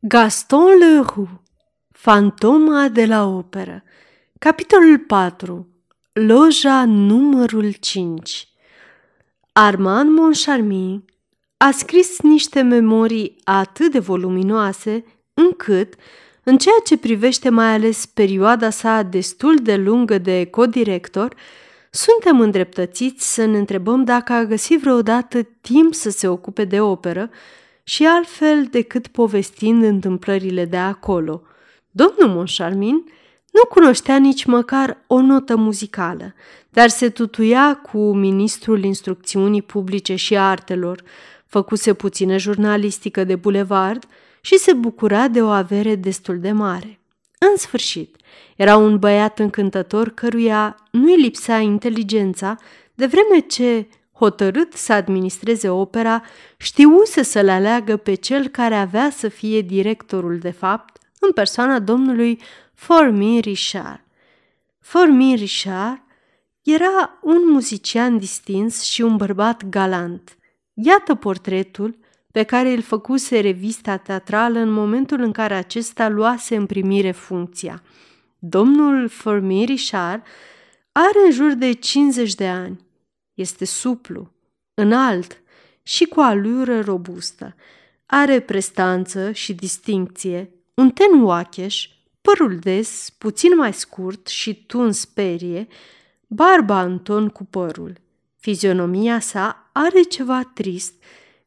Gaston Leroux Fantoma de la operă Capitolul 4 Loja numărul 5 Armand Moncharmin a scris niște memorii atât de voluminoase încât, în ceea ce privește mai ales perioada sa destul de lungă de codirector, suntem îndreptățiți să ne întrebăm dacă a găsit vreodată timp să se ocupe de operă și altfel decât povestind întâmplările de acolo. Domnul Moncharmin nu cunoștea nici măcar o notă muzicală, dar se tutuia cu ministrul instrucțiunii publice și artelor, făcuse puțină jurnalistică de bulevard și se bucura de o avere destul de mare. În sfârșit, era un băiat încântător căruia nu-i lipsea inteligența, de vreme ce hotărât să administreze opera, știuse să le aleagă pe cel care avea să fie directorul de fapt, în persoana domnului Formin Richard. Formin Richard era un muzician distins și un bărbat galant. Iată portretul pe care îl făcuse revista teatrală în momentul în care acesta luase în primire funcția. Domnul Formin Richard are în jur de 50 de ani este suplu, înalt și cu alură robustă. Are prestanță și distincție, un ten oacheș, părul des, puțin mai scurt și tuns sperie, barba în ton cu părul. Fizionomia sa are ceva trist,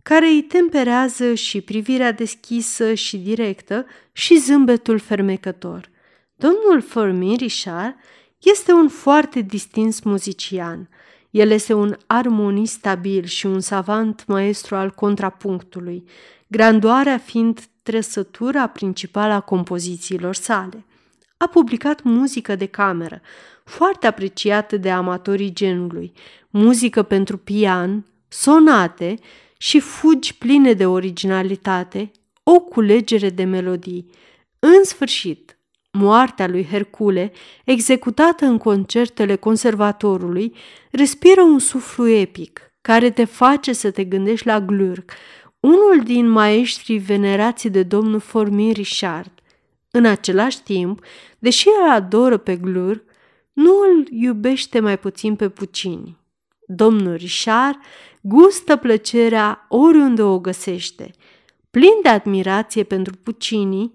care îi temperează și privirea deschisă și directă și zâmbetul fermecător. Domnul Fermi Richard este un foarte distins muzician – el este un armonist stabil și un savant maestru al contrapunctului, grandoarea fiind trăsătura principală a compozițiilor sale. A publicat muzică de cameră, foarte apreciată de amatorii genului, muzică pentru pian, sonate și fugi pline de originalitate, o culegere de melodii. În sfârșit, Moartea lui Hercule, executată în concertele conservatorului, respiră un suflu epic care te face să te gândești la Glurk, unul din maestrii venerații de domnul Formin Richard. În același timp, deși el adoră pe Glurk, nu îl iubește mai puțin pe Puccini. Domnul Richard gustă plăcerea oriunde o găsește. Plin de admirație pentru Puccini,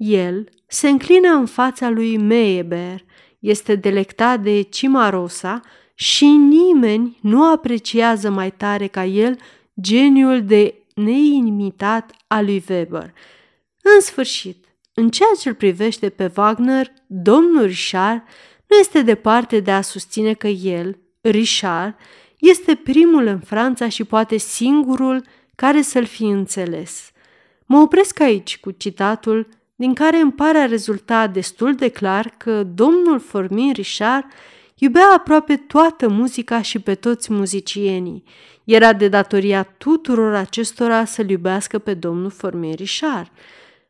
el se înclină în fața lui Meyeber, este delectat de Cimarosa și nimeni nu apreciază mai tare ca el geniul de neimitat al lui Weber. În sfârșit, în ceea ce îl privește pe Wagner, domnul Richard nu este departe de a susține că el, Richard, este primul în Franța și poate singurul care să-l fi înțeles. Mă opresc aici cu citatul din care îmi pare a rezulta destul de clar că domnul Formin Richard iubea aproape toată muzica și pe toți muzicienii. Era de datoria tuturor acestora să-l iubească pe domnul Formin Richard.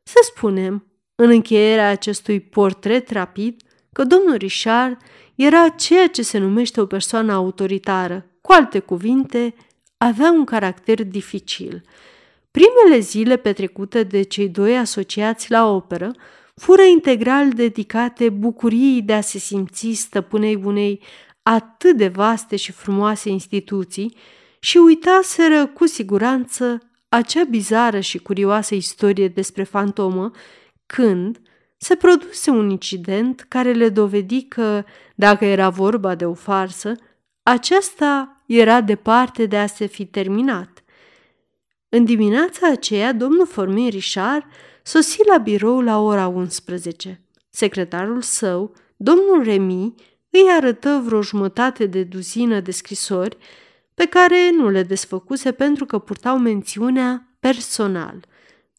Să spunem, în încheierea acestui portret rapid, că domnul Richard era ceea ce se numește o persoană autoritară, cu alte cuvinte, avea un caracter dificil – Primele zile petrecute de cei doi asociați la operă fură integral dedicate bucuriei de a se simți stăpânei unei atât de vaste și frumoase instituții și uitaseră cu siguranță acea bizară și curioasă istorie despre fantomă când se produse un incident care le dovedi că, dacă era vorba de o farsă, aceasta era departe de a se fi terminat. În dimineața aceea, domnul Formin Richard sosi la birou la ora 11. Secretarul său, domnul Remi, îi arătă vreo jumătate de duzină de scrisori pe care nu le desfăcuse pentru că purtau mențiunea personal.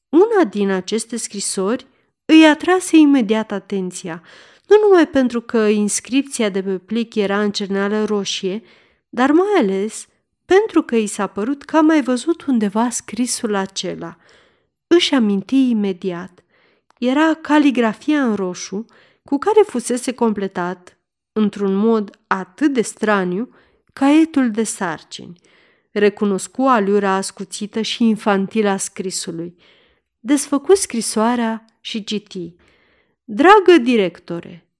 Una din aceste scrisori îi atrase imediat atenția, nu numai pentru că inscripția de pe plic era în cerneală roșie, dar mai ales pentru că i s-a părut că a mai văzut undeva scrisul acela. Își aminti imediat. Era caligrafia în roșu cu care fusese completat, într-un mod atât de straniu, caietul de sarcini. Recunoscu aliura ascuțită și infantilă a scrisului. desfăcu scrisoarea și citi. Dragă directore,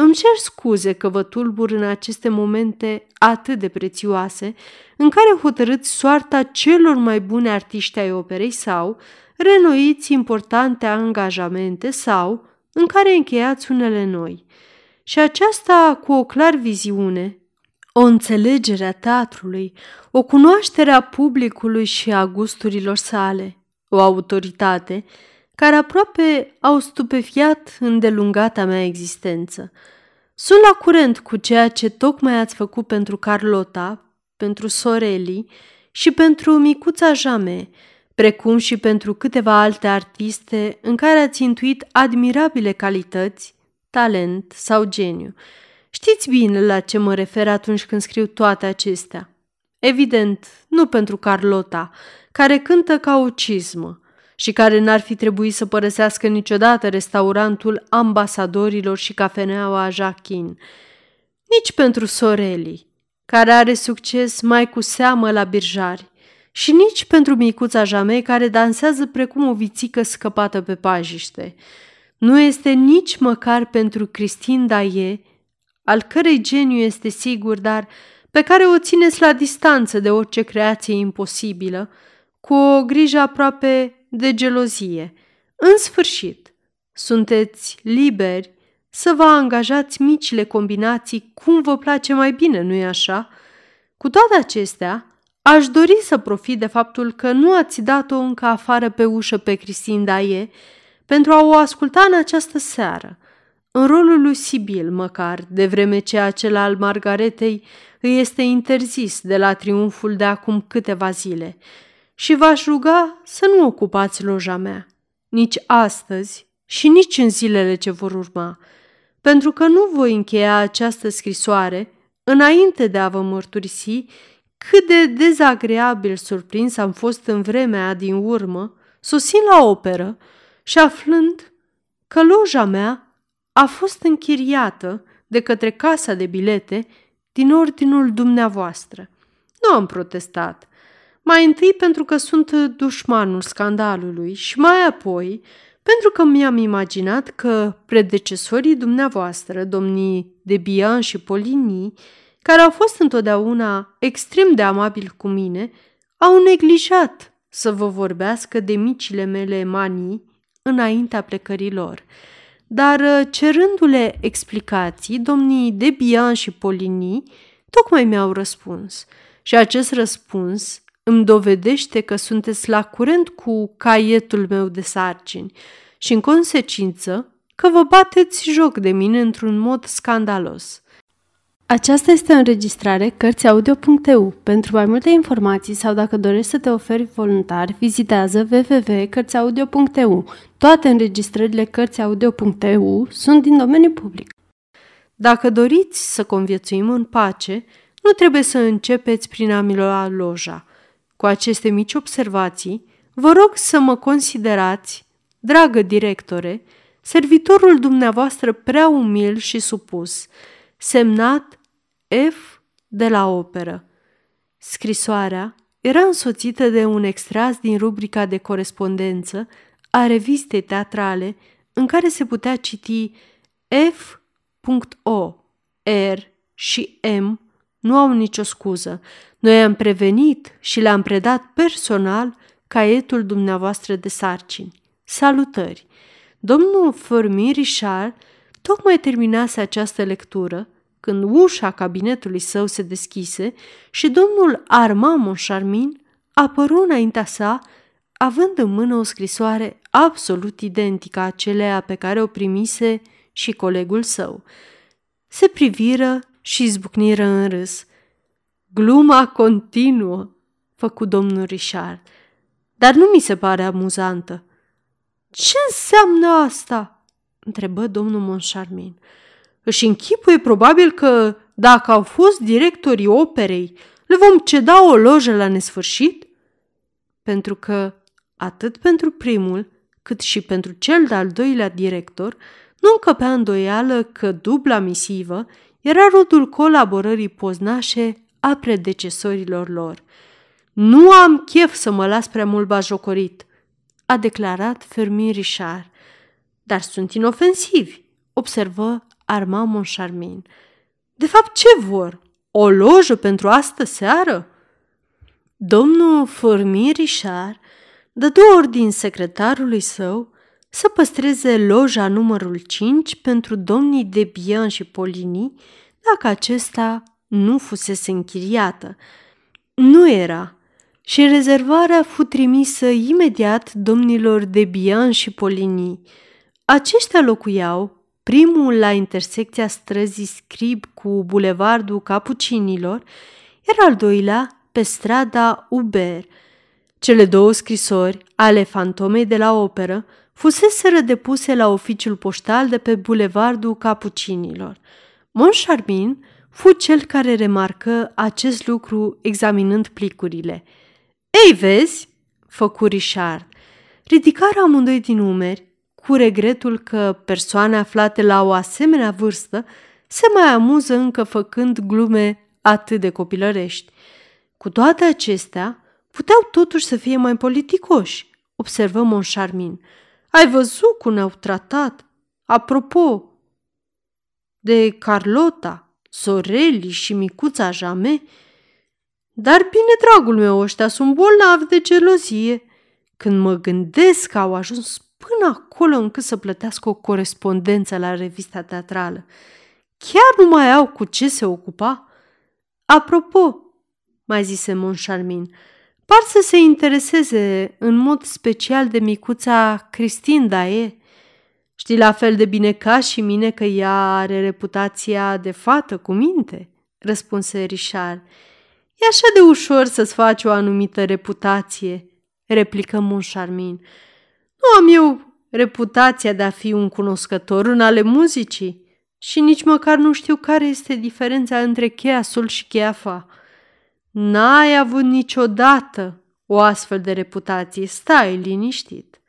îmi cer scuze că vă tulbur în aceste momente atât de prețioase, în care hotărâți soarta celor mai bune artiști ai operei sau renoiți importante angajamente sau în care încheiați unele noi. Și aceasta cu o clar viziune, o înțelegere a teatrului, o cunoaștere a publicului și a gusturilor sale, o autoritate care aproape au stupefiat îndelungata mea existență. Sunt la curent cu ceea ce tocmai ați făcut pentru Carlota, pentru Soreli și pentru micuța Jame, precum și pentru câteva alte artiste în care ați intuit admirabile calități, talent sau geniu. Știți bine la ce mă refer atunci când scriu toate acestea. Evident, nu pentru Carlota, care cântă ca o cizmă și care n-ar fi trebuit să părăsească niciodată restaurantul ambasadorilor și cafeneaua Jacquin, nici pentru Soreli, care are succes mai cu seamă la birjari, și nici pentru micuța Jame care dansează precum o vițică scăpată pe pajiște. Nu este nici măcar pentru Cristin Daie, al cărei geniu este sigur, dar pe care o țineți la distanță de orice creație imposibilă, cu o grijă aproape de gelozie. În sfârșit, sunteți liberi să vă angajați micile combinații cum vă place mai bine, nu-i așa? Cu toate acestea, aș dori să profit de faptul că nu ați dat-o încă afară pe ușă pe Cristin Daie pentru a o asculta în această seară, în rolul lui Sibil măcar, de vreme ce acela al Margaretei îi este interzis de la triumful de acum câteva zile și v-aș ruga să nu ocupați loja mea, nici astăzi și nici în zilele ce vor urma, pentru că nu voi încheia această scrisoare înainte de a vă mărturisi cât de dezagreabil surprins am fost în vremea din urmă, sosind la operă și aflând că loja mea a fost închiriată de către casa de bilete din ordinul dumneavoastră. Nu am protestat. Mai întâi pentru că sunt dușmanul scandalului și mai apoi pentru că mi-am imaginat că predecesorii dumneavoastră, domnii de Bian și Polini, care au fost întotdeauna extrem de amabili cu mine, au neglijat să vă vorbească de micile mele manii înaintea plecării lor. Dar uh, cerându-le explicații, domnii Debian și Polini tocmai mi-au răspuns. Și acest răspuns îmi dovedește că sunteți la curent cu caietul meu de sarcini și, în consecință, că vă bateți joc de mine într-un mod scandalos. Aceasta este o înregistrare Cărțiaudio.eu. Pentru mai multe informații sau dacă dorești să te oferi voluntar, vizitează www.cărțiaudio.eu. Toate înregistrările Cărțiaudio.eu sunt din domeniu public. Dacă doriți să conviețuim în pace, nu trebuie să începeți prin a mi lua loja. Cu aceste mici observații, vă rog să mă considerați, dragă directore, servitorul dumneavoastră prea umil și supus, semnat F de la operă. Scrisoarea era însoțită de un extras din rubrica de corespondență a revistei teatrale în care se putea citi F.O. R și M nu au nicio scuză. Noi am prevenit și le-am predat personal caietul dumneavoastră de sarcini. Salutări! Domnul Fermi Richard tocmai terminase această lectură când ușa cabinetului său se deschise și domnul Armand Moncharmin apăru înaintea sa, având în mână o scrisoare absolut identică aceleia pe care o primise și colegul său. Se priviră și izbucniră în râs. Gluma continuă, făcu domnul Richard, dar nu mi se pare amuzantă. Ce înseamnă asta? întrebă domnul Moncharmin. Își închipuie probabil că, dacă au fost directorii operei, le vom ceda o lojă la nesfârșit? Pentru că, atât pentru primul, cât și pentru cel de-al doilea director, nu încăpea îndoială că dubla misivă era rodul colaborării poznașe a predecesorilor lor. Nu am chef să mă las prea mult bajocorit, a declarat Fermin Richard. Dar sunt inofensivi, observă Armand Moncharmin. De fapt, ce vor? O lojă pentru astă seară? Domnul Fermin Richard dădu ordin secretarului său să păstreze loja numărul 5 pentru domnii de Bian și Polini, dacă acesta nu fusese închiriată. Nu era și rezervarea fu trimisă imediat domnilor de Bian și Polini. Aceștia locuiau, primul la intersecția străzii Scrib cu bulevardul Capucinilor, iar al doilea pe strada Uber. Cele două scrisori ale fantomei de la operă fuseseră depuse la oficiul poștal de pe bulevardul Capucinilor. Moncharmin fu cel care remarcă acest lucru examinând plicurile. Ei, vezi?" făcu Richard. Ridicară amândoi din umeri, cu regretul că persoane aflate la o asemenea vârstă se mai amuză încă făcând glume atât de copilărești. Cu toate acestea, puteau totuși să fie mai politicoși, observă Moncharmin. Ai văzut cum ne-au tratat? Apropo de Carlota, Soreli și micuța Jame, dar bine, dragul meu, ăștia sunt bolnavi de gelozie. Când mă gândesc că au ajuns până acolo încât să plătească o corespondență la revista teatrală, chiar nu mai au cu ce se ocupa? Apropo, mai zise Moncharmin, par să se intereseze în mod special de micuța Cristin Dae. Știi la fel de bine ca și mine că ea are reputația de fată cu minte, răspunse Richard. E așa de ușor să-ți faci o anumită reputație, replică Moncharmin. Nu am eu reputația de a fi un cunoscător în ale muzicii și nici măcar nu știu care este diferența între cheia sol și cheia fa. N-ai avut niciodată o astfel de reputație, stai liniștit.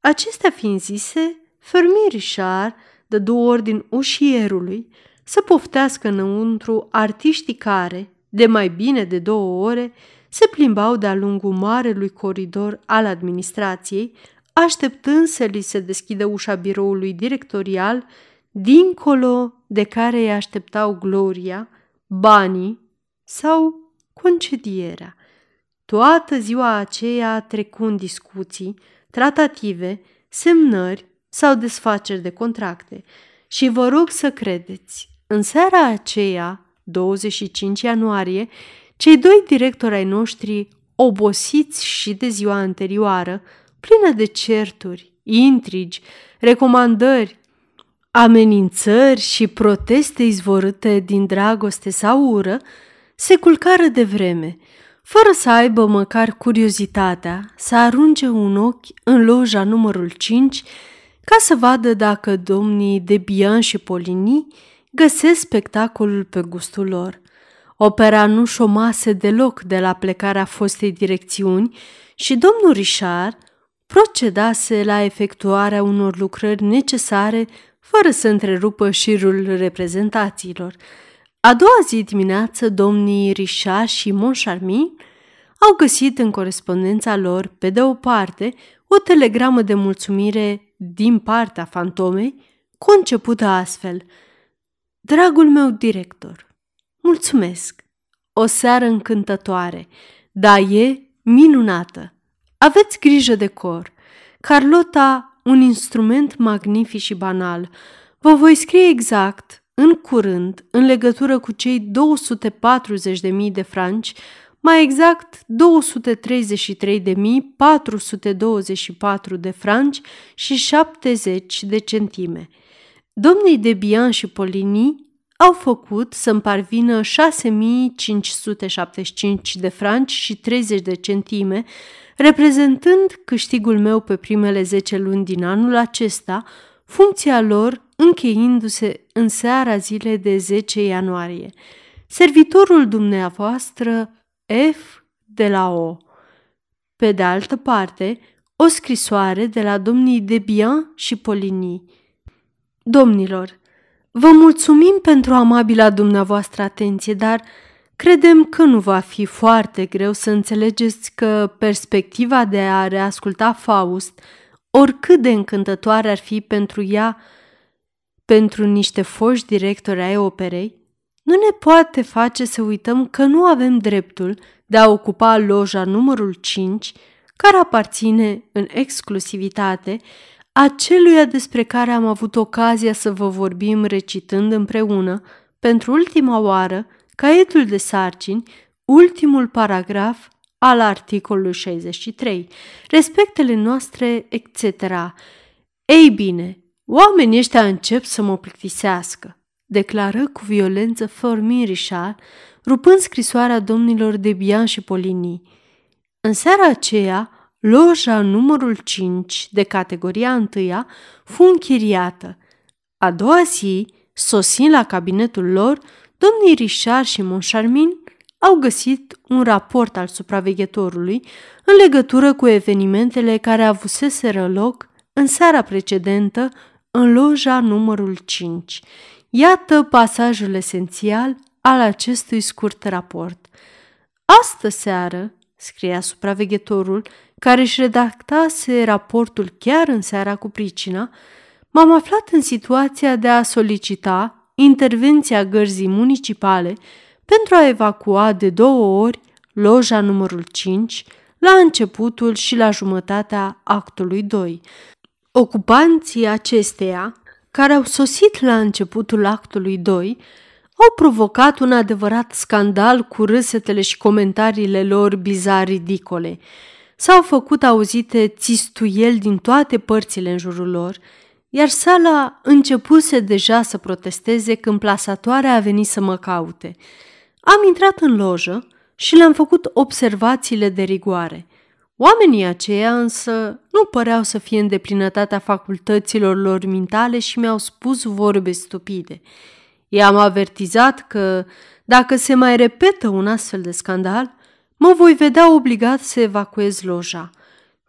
Acestea fiind zise, Fermier Richard dădu ordin ușierului să poftească înăuntru artiștii care, de mai bine de două ore, se plimbau de-a lungul marelui coridor al administrației, așteptând să li se deschidă ușa biroului directorial, dincolo de care îi așteptau gloria, banii sau concedierea. Toată ziua aceea trecu în discuții, tratative, semnări sau desfaceri de contracte și vă rog să credeți, în seara aceea, 25 ianuarie, cei doi directori ai noștri, obosiți și de ziua anterioară, plină de certuri, intrigi, recomandări, amenințări și proteste izvorâte din dragoste sau ură, se culcară de vreme, fără să aibă măcar curiozitatea să arunce un ochi în loja numărul 5 ca să vadă dacă domnii de Bian și Polini găsesc spectacolul pe gustul lor. Opera nu șomase deloc de la plecarea fostei direcțiuni și domnul Richard procedase la efectuarea unor lucrări necesare fără să întrerupă șirul reprezentațiilor. A doua zi dimineață, domnii Richard și Moncharmin au găsit în corespondența lor, pe de o parte, o telegramă de mulțumire din partea fantomei, concepută astfel. Dragul meu director, mulțumesc! O seară încântătoare, da e minunată. Aveți grijă de cor. Carlota, un instrument magnific și banal. Vă voi scrie exact, în curând, în legătură cu cei 240.000 de franci mai exact 233.424 de franci și 70 de centime. Domnii de Bian și Polini au făcut să-mi parvină 6575 de franci și 30 de centime, reprezentând câștigul meu pe primele 10 luni din anul acesta, funcția lor încheindu-se în seara zilei de 10 ianuarie. Servitorul dumneavoastră F de la O. Pe de altă parte, o scrisoare de la domnii Debian și Polini. Domnilor, vă mulțumim pentru amabila dumneavoastră atenție, dar Credem că nu va fi foarte greu să înțelegeți că perspectiva de a reasculta Faust, oricât de încântătoare ar fi pentru ea, pentru niște foști directori ai operei, nu ne poate face să uităm că nu avem dreptul de a ocupa loja numărul 5, care aparține în exclusivitate aceluia despre care am avut ocazia să vă vorbim recitând împreună, pentru ultima oară, caietul de sarcini, ultimul paragraf al articolului 63, respectele noastre, etc. Ei bine, oamenii ăștia încep să mă plictisească, declară cu violență Formin Richard, rupând scrisoarea domnilor de Bian și Polini. În seara aceea, loja numărul 5 de categoria întâia fu închiriată. A doua zi, sosind la cabinetul lor, domnii Richard și Moncharmin au găsit un raport al supraveghetorului în legătură cu evenimentele care avuseseră loc în seara precedentă în loja numărul 5. Iată pasajul esențial al acestui scurt raport. Astă seară, scria supraveghetorul, care își redactase raportul chiar în seara cu pricina, m-am aflat în situația de a solicita intervenția gărzii municipale pentru a evacua de două ori loja numărul 5 la începutul și la jumătatea actului 2. Ocupanții acesteia, care au sosit la începutul actului 2, au provocat un adevărat scandal cu râsetele și comentariile lor bizar ridicole. S-au făcut auzite țistuieli din toate părțile în jurul lor, iar sala începuse deja să protesteze când plasatoarea a venit să mă caute. Am intrat în lojă și le-am făcut observațiile de rigoare. Oamenii aceia însă nu păreau să fie în deplinătatea facultăților lor mintale și mi-au spus vorbe stupide. I-am avertizat că, dacă se mai repetă un astfel de scandal, mă voi vedea obligat să evacuez loja.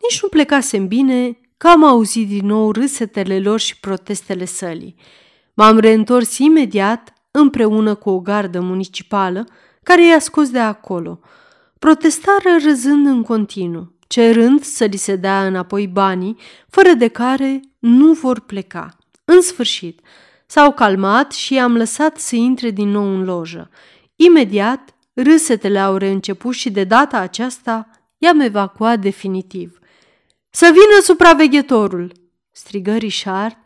Nici nu plecasem bine că am auzit din nou râsetele lor și protestele sălii. M-am reîntors imediat împreună cu o gardă municipală care i-a scos de acolo. Protestară râzând în continuu, cerând să li se dea înapoi banii, fără de care nu vor pleca. În sfârșit, s-au calmat și am lăsat să intre din nou în lojă. Imediat, râsetele au reînceput și de data aceasta i-am evacuat definitiv. Să vină supraveghetorul!" strigă Richard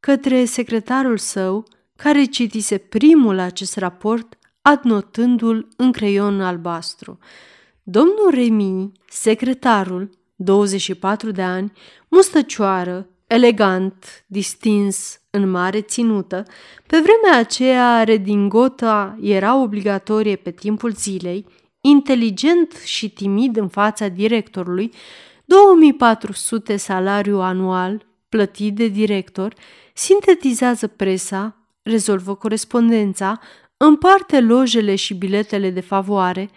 către secretarul său, care citise primul acest raport, adnotându-l în creion albastru. Domnul Remi, secretarul, 24 de ani, mustăcioară, elegant, distins, în mare ținută, pe vremea aceea redingota era obligatorie pe timpul zilei, inteligent și timid în fața directorului, 2400 salariu anual plătit de director, sintetizează presa, rezolvă corespondența, împarte lojele și biletele de favoare,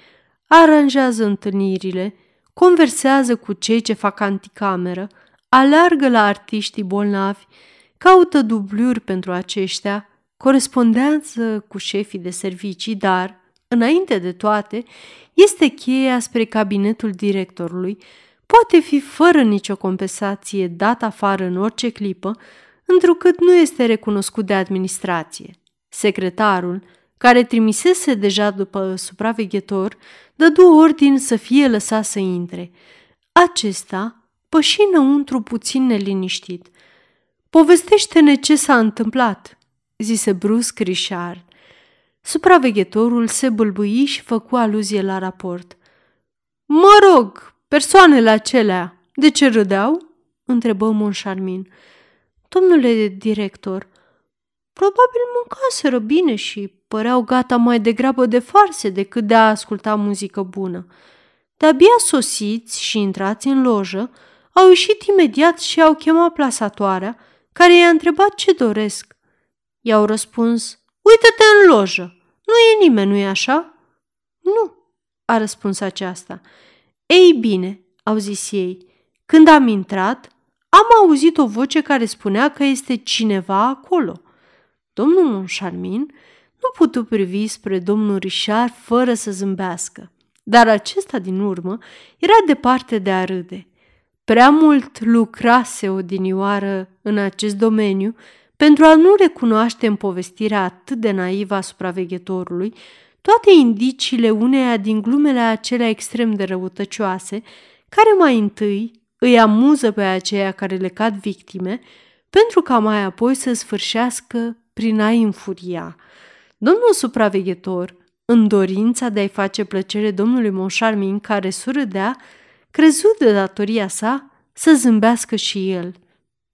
aranjează întâlnirile, conversează cu cei ce fac anticameră, aleargă la artiștii bolnavi, caută dubluri pentru aceștia, corespondează cu șefii de servicii, dar, înainte de toate, este cheia spre cabinetul directorului, poate fi fără nicio compensație dat afară în orice clipă, întrucât nu este recunoscut de administrație. Secretarul, care trimisese deja după supraveghetor, dădu ordin să fie lăsat să intre. Acesta păși înăuntru puțin neliniștit. Povestește-ne ce s-a întâmplat, zise brusc Richard. Supraveghetorul se bâlbâi și făcu aluzie la raport. Mă rog, persoanele acelea, de ce râdeau? întrebă Moncharmin. Domnule director, probabil mâncaseră bine și păreau gata mai degrabă de farse decât de a asculta muzică bună. De-abia sosiți și intrați în lojă, au ieșit imediat și au chemat plasatoarea, care i-a întrebat ce doresc. I-au răspuns, uită-te în lojă, nu e nimeni, nu-i așa? Nu, a răspuns aceasta. Ei bine, au zis ei, când am intrat, am auzit o voce care spunea că este cineva acolo. Domnul Moncharmin nu putu privi spre domnul Richard fără să zâmbească, dar acesta din urmă era departe de a râde. Prea mult lucrase odinioară în acest domeniu pentru a nu recunoaște în povestirea atât de naivă a supraveghetorului toate indiciile uneia din glumele acelea extrem de răutăcioase, care mai întâi îi amuză pe aceia care le cad victime, pentru ca mai apoi să sfârșească prin a-i înfuria. Domnul supraveghetor, în dorința de a-i face plăcere domnului Monșarmin, care surâdea, crezut de datoria sa să zâmbească și el.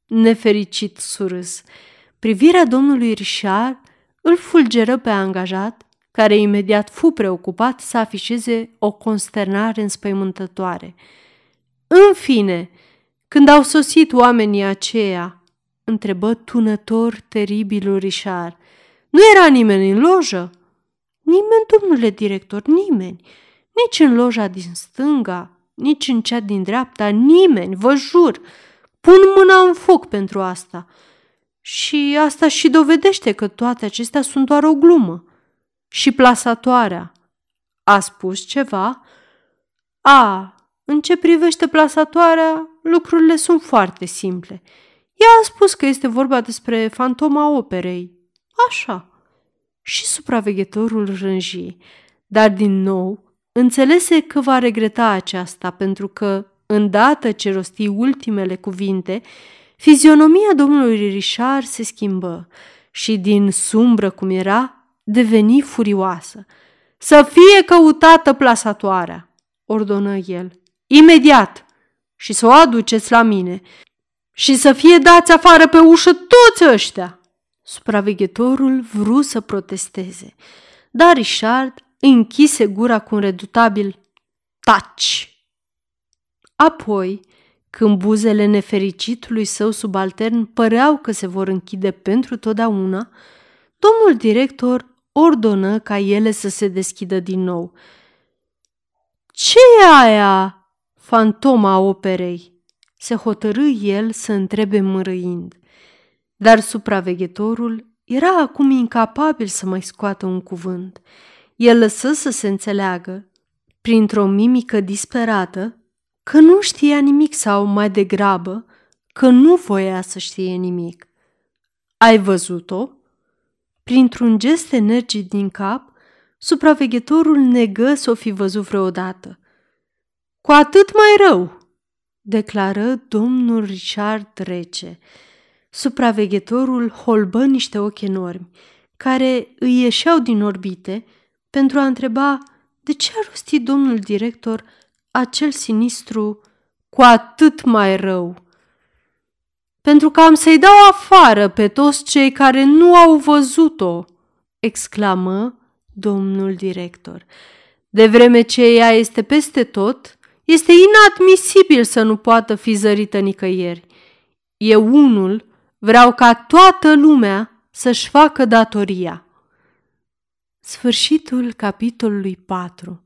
Nefericit surâs. Privirea domnului Richard îl fulgeră pe angajat, care imediat fu preocupat să afișeze o consternare înspăimântătoare. În fine, când au sosit oamenii aceia, întrebă tunător teribilul Richard, nu era nimeni în lojă? Nimeni, domnule director, nimeni. Nici în loja din stânga, nici în cea din dreapta, nimeni, vă jur. Pun mâna în foc pentru asta. Și asta și dovedește că toate acestea sunt doar o glumă. Și plasatoarea. A spus ceva? A, în ce privește plasatoarea, lucrurile sunt foarte simple. Ea a spus că este vorba despre fantoma operei. Așa. Și supraveghetorul rânji, dar din nou înțelese că va regreta aceasta pentru că, îndată ce rosti ultimele cuvinte, fizionomia domnului Richard se schimbă și din sumbră cum era, deveni furioasă. Să fie căutată plasatoarea, ordonă el. Imediat! Și să o aduceți la mine. Și să fie dați afară pe ușă toți ăștia! Supraveghetorul vru să protesteze, dar Richard închise gura cu un redutabil taci. Apoi, când buzele nefericitului său subaltern păreau că se vor închide pentru totdeauna, domnul director ordonă ca ele să se deschidă din nou. Ce e aia?" fantoma operei, se hotărâ el să întrebe mărâind. Dar supraveghetorul era acum incapabil să mai scoată un cuvânt. El lăsă să se înțeleagă, printr-o mimică disperată, că nu știa nimic sau, mai degrabă, că nu voia să știe nimic. Ai văzut-o? Printr-un gest energic din cap, supraveghetorul negă să o fi văzut vreodată. Cu atât mai rău, declară domnul Richard rece. Supraveghetorul holbă niște ochi enormi, care îi ieșeau din orbite pentru a întreba de ce a rostit domnul director acel sinistru cu atât mai rău. Pentru că am să-i dau afară pe toți cei care nu au văzut-o, exclamă domnul director. De vreme ce ea este peste tot, este inadmisibil să nu poată fi zărită nicăieri. Eu unul vreau ca toată lumea să-și facă datoria. Sfârșitul capitolului 4